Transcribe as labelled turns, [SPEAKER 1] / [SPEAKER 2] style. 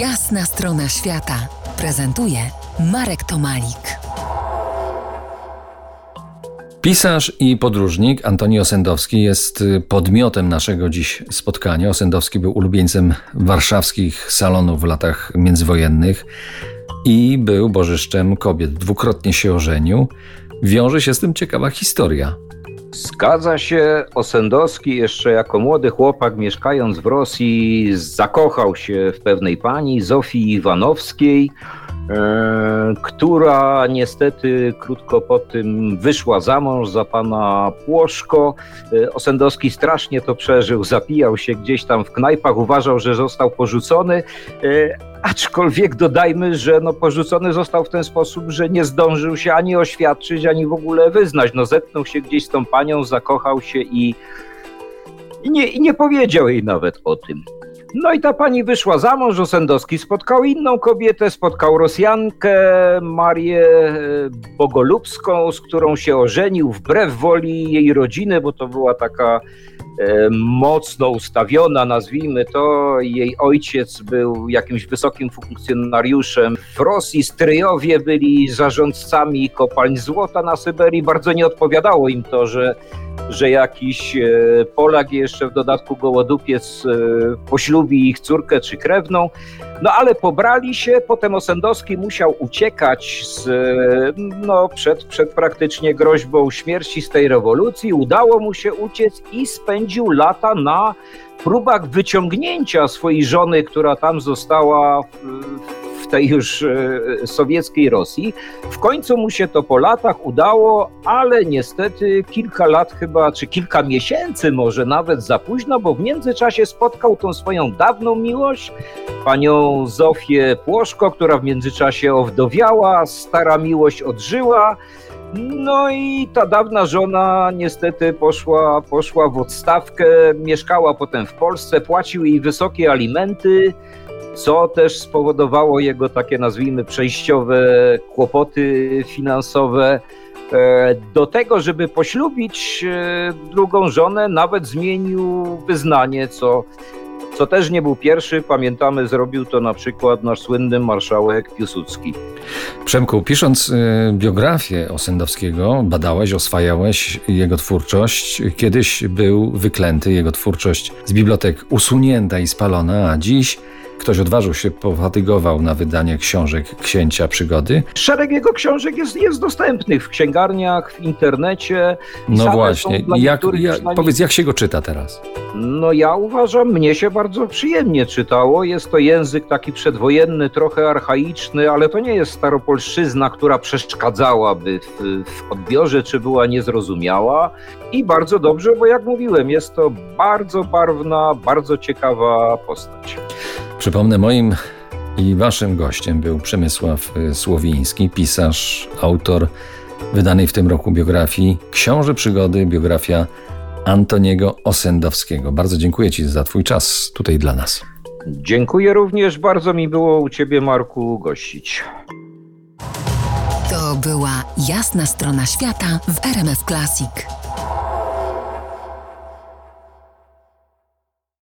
[SPEAKER 1] Jasna strona świata prezentuje Marek Tomalik.
[SPEAKER 2] Pisarz i podróżnik Antoni Osendowski jest podmiotem naszego dziś spotkania. Osendowski był ulubieńcem warszawskich salonów w latach międzywojennych i był bożyszczem kobiet. Dwukrotnie się ożenił. Wiąże się z tym ciekawa historia.
[SPEAKER 3] Zgadza się, Osendowski jeszcze jako młody chłopak mieszkając w Rosji zakochał się w pewnej pani, Zofii Iwanowskiej, która niestety krótko po tym wyszła za mąż za pana Płoszko. E, Osendowski strasznie to przeżył, zapijał się gdzieś tam w knajpach, uważał, że został porzucony, e, Aczkolwiek dodajmy, że no porzucony został w ten sposób, że nie zdążył się ani oświadczyć, ani w ogóle wyznać. No zetknął się gdzieś z tą panią, zakochał się i, nie, i nie powiedział jej nawet o tym. No i ta pani wyszła za mąż, Osendowski spotkał inną kobietę, spotkał Rosjankę, Marię e, Bogolubską, z którą się ożenił wbrew woli jej rodziny, bo to była taka e, mocno ustawiona, nazwijmy to. Jej ojciec był jakimś wysokim funkcjonariuszem w Rosji, stryjowie byli zarządcami kopalń złota na Syberii. Bardzo nie odpowiadało im to, że że jakiś e, Polak jeszcze w dodatku gołodupiec e, poślubi ich córkę czy krewną. No ale pobrali się, potem Osendowski musiał uciekać z, e, no, przed, przed praktycznie groźbą śmierci z tej rewolucji. Udało mu się uciec i spędził lata na próbach wyciągnięcia swojej żony, która tam została w, w tej już e, sowieckiej Rosji. W końcu mu się to po latach udało, ale niestety kilka lat chyba, czy kilka miesięcy może nawet za późno, bo w międzyczasie spotkał tą swoją dawną miłość, panią Zofię Płoszko, która w międzyczasie owdowiała, stara miłość odżyła. No i ta dawna żona niestety poszła, poszła w odstawkę, mieszkała potem w Polsce, płacił jej wysokie alimenty co też spowodowało jego takie, nazwijmy, przejściowe kłopoty finansowe. E, do tego, żeby poślubić e, drugą żonę, nawet zmienił wyznanie, co, co też nie był pierwszy. Pamiętamy, zrobił to na przykład nasz słynny marszałek Piłsudski.
[SPEAKER 2] Przemku, pisząc e, biografię Osendowskiego, badałeś, oswajałeś jego twórczość. Kiedyś był wyklęty, jego twórczość z bibliotek usunięta i spalona, a dziś Ktoś odważył się, pofatygował na wydanie książek Księcia Przygody.
[SPEAKER 3] Szereg jego książek jest, jest dostępnych w księgarniach, w internecie.
[SPEAKER 2] No właśnie, jak, jak, powiedz, jak się go czyta teraz?
[SPEAKER 3] No ja uważam, mnie się bardzo przyjemnie czytało. Jest to język taki przedwojenny, trochę archaiczny, ale to nie jest staropolszczyzna, która przeszkadzałaby w, w odbiorze, czy była niezrozumiała. I bardzo dobrze, bo jak mówiłem, jest to bardzo barwna, bardzo ciekawa postać.
[SPEAKER 2] Przypomnę, moim i waszym gościem był Przemysław Słowiński, pisarz, autor wydanej w tym roku biografii Książę Przygody, biografia Antoniego Osendowskiego. Bardzo dziękuję Ci za Twój czas tutaj dla nas.
[SPEAKER 3] Dziękuję również, bardzo mi było u Ciebie, Marku, gościć.
[SPEAKER 1] To była jasna strona świata w RMF Classic.